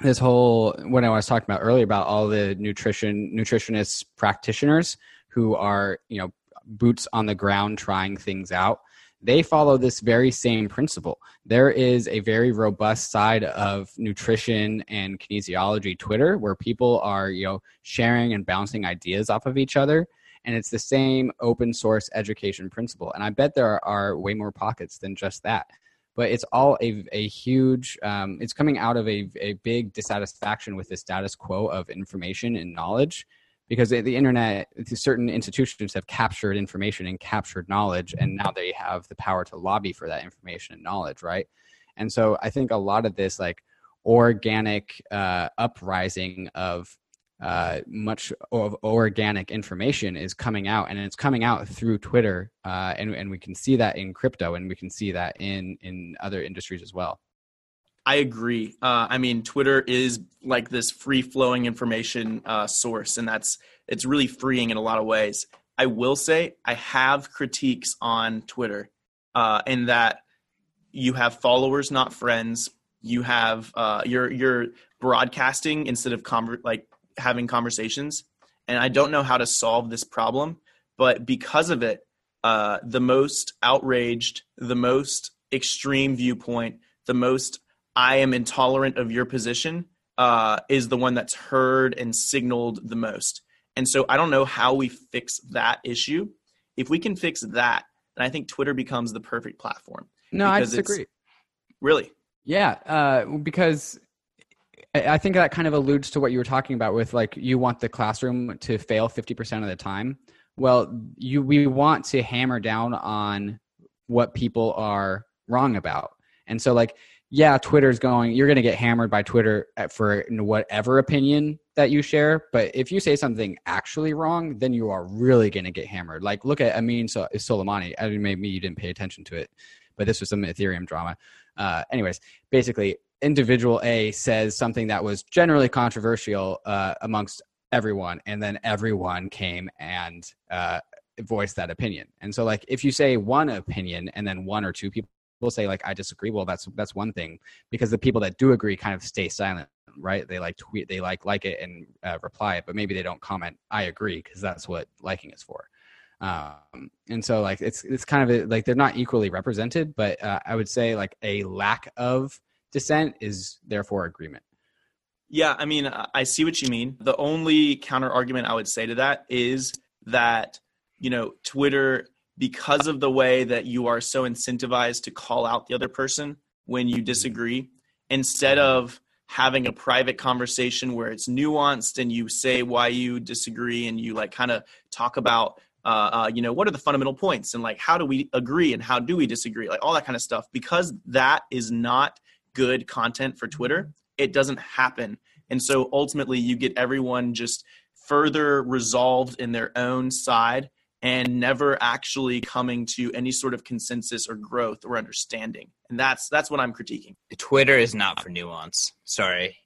this whole what I was talking about earlier about all the nutrition nutritionists practitioners who are you know boots on the ground trying things out they follow this very same principle. There is a very robust side of nutrition and kinesiology Twitter where people are, you know, sharing and bouncing ideas off of each other. And it's the same open source education principle. And I bet there are way more pockets than just that. But it's all a, a huge, um, it's coming out of a, a big dissatisfaction with the status quo of information and knowledge because the, internet certain institutions have captured information and captured knowledge and now they have the power to lobby for that information and knowledge right? And so i think a lot of this like organic uh, uprising of uh, much of organic information is coming out and it's coming out through twitter uh, and, and we can see that in crypto and we can see that in in other industries as well I agree. Uh, I mean, Twitter is like this free flowing information uh, source, and that's it's really freeing in a lot of ways. I will say I have critiques on Twitter. uh, in that you have followers, not friends. You have uh, you're you're broadcasting instead of conver- like having conversations. And I don't know how to solve this problem, but because of it, uh, the most outraged, the most extreme viewpoint, the most I am intolerant of your position uh, is the one that's heard and signaled the most. And so I don't know how we fix that issue. If we can fix that, then I think Twitter becomes the perfect platform. No, I disagree. Really? Yeah, uh, because I think that kind of alludes to what you were talking about with like you want the classroom to fail 50% of the time. Well, you we want to hammer down on what people are wrong about. And so like yeah, Twitter's going, you're going to get hammered by Twitter for whatever opinion that you share. But if you say something actually wrong, then you are really going to get hammered. Like, look at Ameen Soleimani. I mean, maybe you didn't pay attention to it, but this was some Ethereum drama. Uh, anyways, basically, individual A says something that was generally controversial uh, amongst everyone, and then everyone came and uh, voiced that opinion. And so, like, if you say one opinion and then one or two people say like I disagree. Well, that's that's one thing because the people that do agree kind of stay silent, right? They like tweet, they like like it and uh, reply it, but maybe they don't comment. I agree because that's what liking is for. Um, and so like it's it's kind of a, like they're not equally represented, but uh, I would say like a lack of dissent is therefore agreement. Yeah, I mean, I see what you mean. The only counter argument I would say to that is that you know Twitter because of the way that you are so incentivized to call out the other person when you disagree instead of having a private conversation where it's nuanced and you say why you disagree and you like kind of talk about uh, uh, you know what are the fundamental points and like how do we agree and how do we disagree like all that kind of stuff because that is not good content for twitter it doesn't happen and so ultimately you get everyone just further resolved in their own side and never actually coming to any sort of consensus or growth or understanding. And that's that's what I'm critiquing. Twitter is not for nuance. Sorry.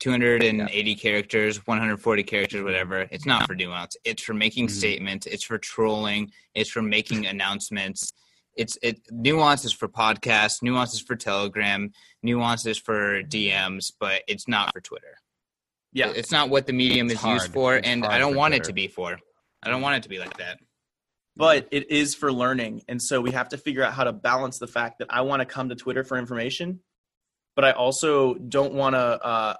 280 yeah. characters, 140 characters, whatever. It's not for nuance. It's for making mm-hmm. statements. It's for trolling. It's for making announcements. It's it nuance is for podcasts. Nuance is for Telegram. Nuance is for DMs, but it's not for Twitter. Yeah, it's not what the medium it's is hard. used for, it's and I don't want Twitter. it to be for. I don't want it to be like that but it is for learning. And so we have to figure out how to balance the fact that I want to come to Twitter for information, but I also don't want to, uh,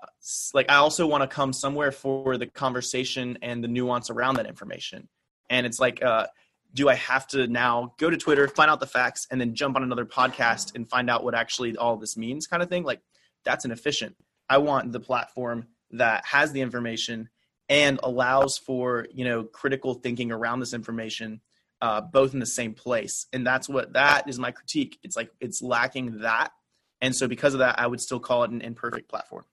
like, I also want to come somewhere for the conversation and the nuance around that information. And it's like, uh, do I have to now go to Twitter, find out the facts, and then jump on another podcast and find out what actually all this means, kind of thing? Like, that's inefficient. I want the platform that has the information and allows for you know critical thinking around this information uh, both in the same place. And that's what that is my critique. It's like it's lacking that. And so because of that, I would still call it an imperfect platform.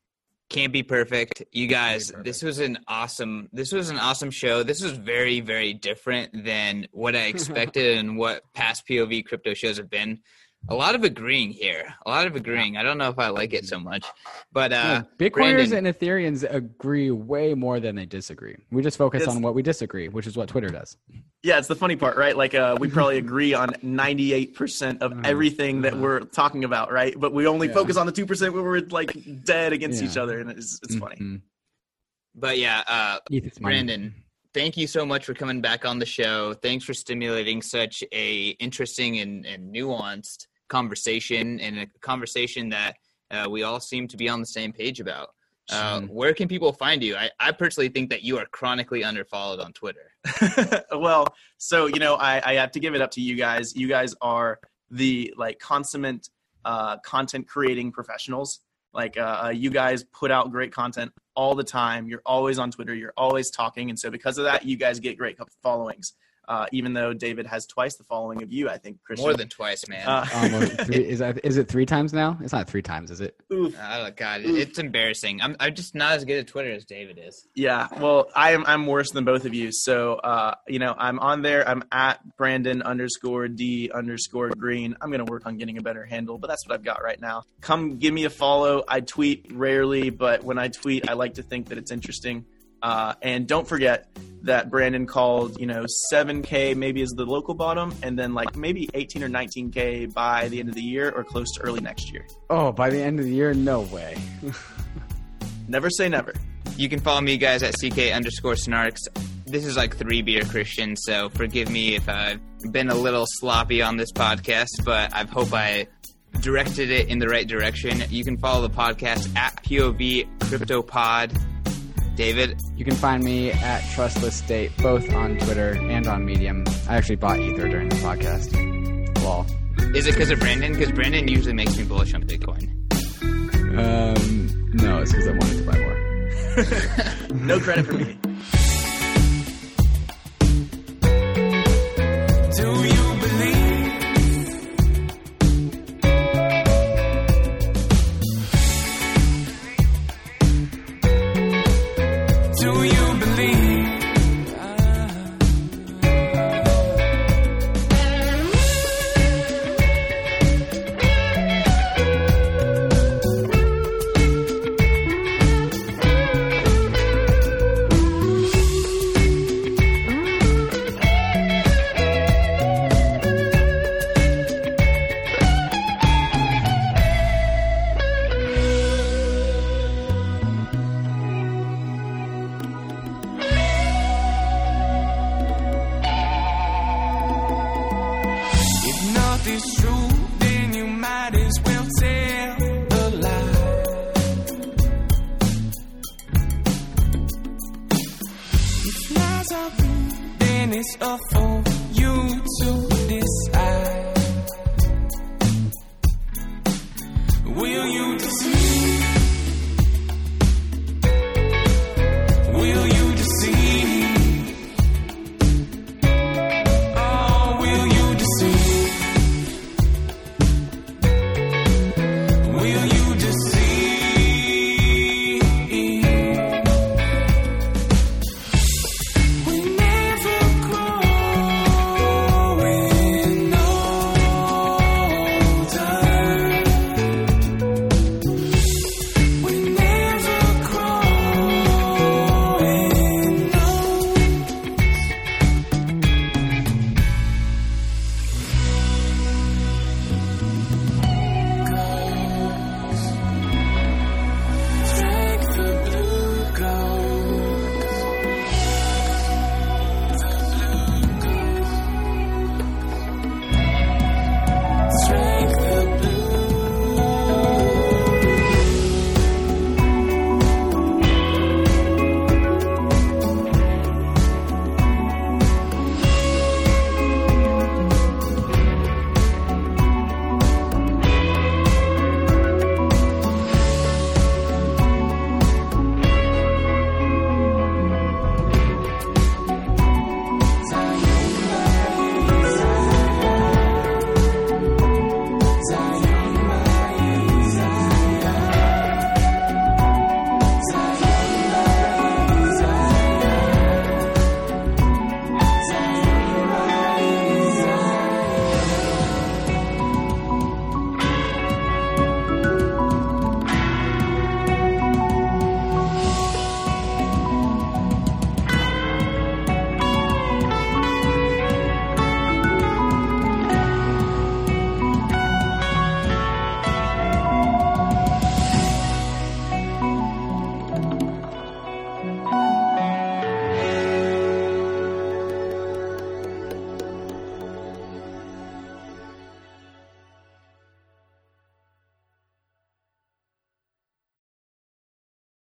Can't be perfect. You guys, perfect. this was an awesome this was an awesome show. This was very, very different than what I expected and what past POV crypto shows have been a lot of agreeing here. A lot of agreeing. I don't know if I like it so much, but uh, yeah, Bitcoiners Brandon, and Ethereans agree way more than they disagree. We just focus on what we disagree, which is what Twitter does. Yeah, it's the funny part, right? Like uh, we probably agree on ninety eight percent of uh-huh. everything that we're talking about, right? But we only yeah. focus on the two percent where we're like dead against yeah. each other, and it's it's funny. Mm-hmm. But yeah, uh, Brandon thank you so much for coming back on the show. Thanks for stimulating such a interesting and, and nuanced conversation and a conversation that uh, we all seem to be on the same page about. Uh, where can people find you? I, I personally think that you are chronically underfollowed on Twitter. well, so you know, I, I have to give it up to you guys. You guys are the like consummate uh, content creating professionals. Like uh, uh, you guys put out great content all the time. You're always on Twitter. You're always talking, and so because of that, you guys get great followings uh, even though David has twice the following of you, I think Christian. More than twice, man. Uh, three, is that is it three times now? It's not three times, is it? Oof. Oh God, Oof. it's embarrassing. I'm I'm just not as good at Twitter as David is. Yeah, well, I am I'm worse than both of you. So uh, you know, I'm on there. I'm at Brandon underscore D underscore Green. I'm gonna work on getting a better handle, but that's what I've got right now. Come give me a follow. I tweet rarely, but when I tweet, I like to think that it's interesting. Uh, and don't forget that Brandon called, you know, 7K maybe is the local bottom, and then like maybe 18 or 19K by the end of the year or close to early next year. Oh, by the end of the year, no way. never say never. You can follow me guys at CK underscore snarks. This is like three beer Christian, so forgive me if I've been a little sloppy on this podcast, but I hope I directed it in the right direction. You can follow the podcast at POV CryptoPod. David? You can find me at Trustless State, both on Twitter and on Medium. I actually bought Ether during the podcast. Lol. Is it because of Brandon? Because Brandon usually makes me bullish on Bitcoin. Um, no, it's because I wanted to buy more. no credit for me.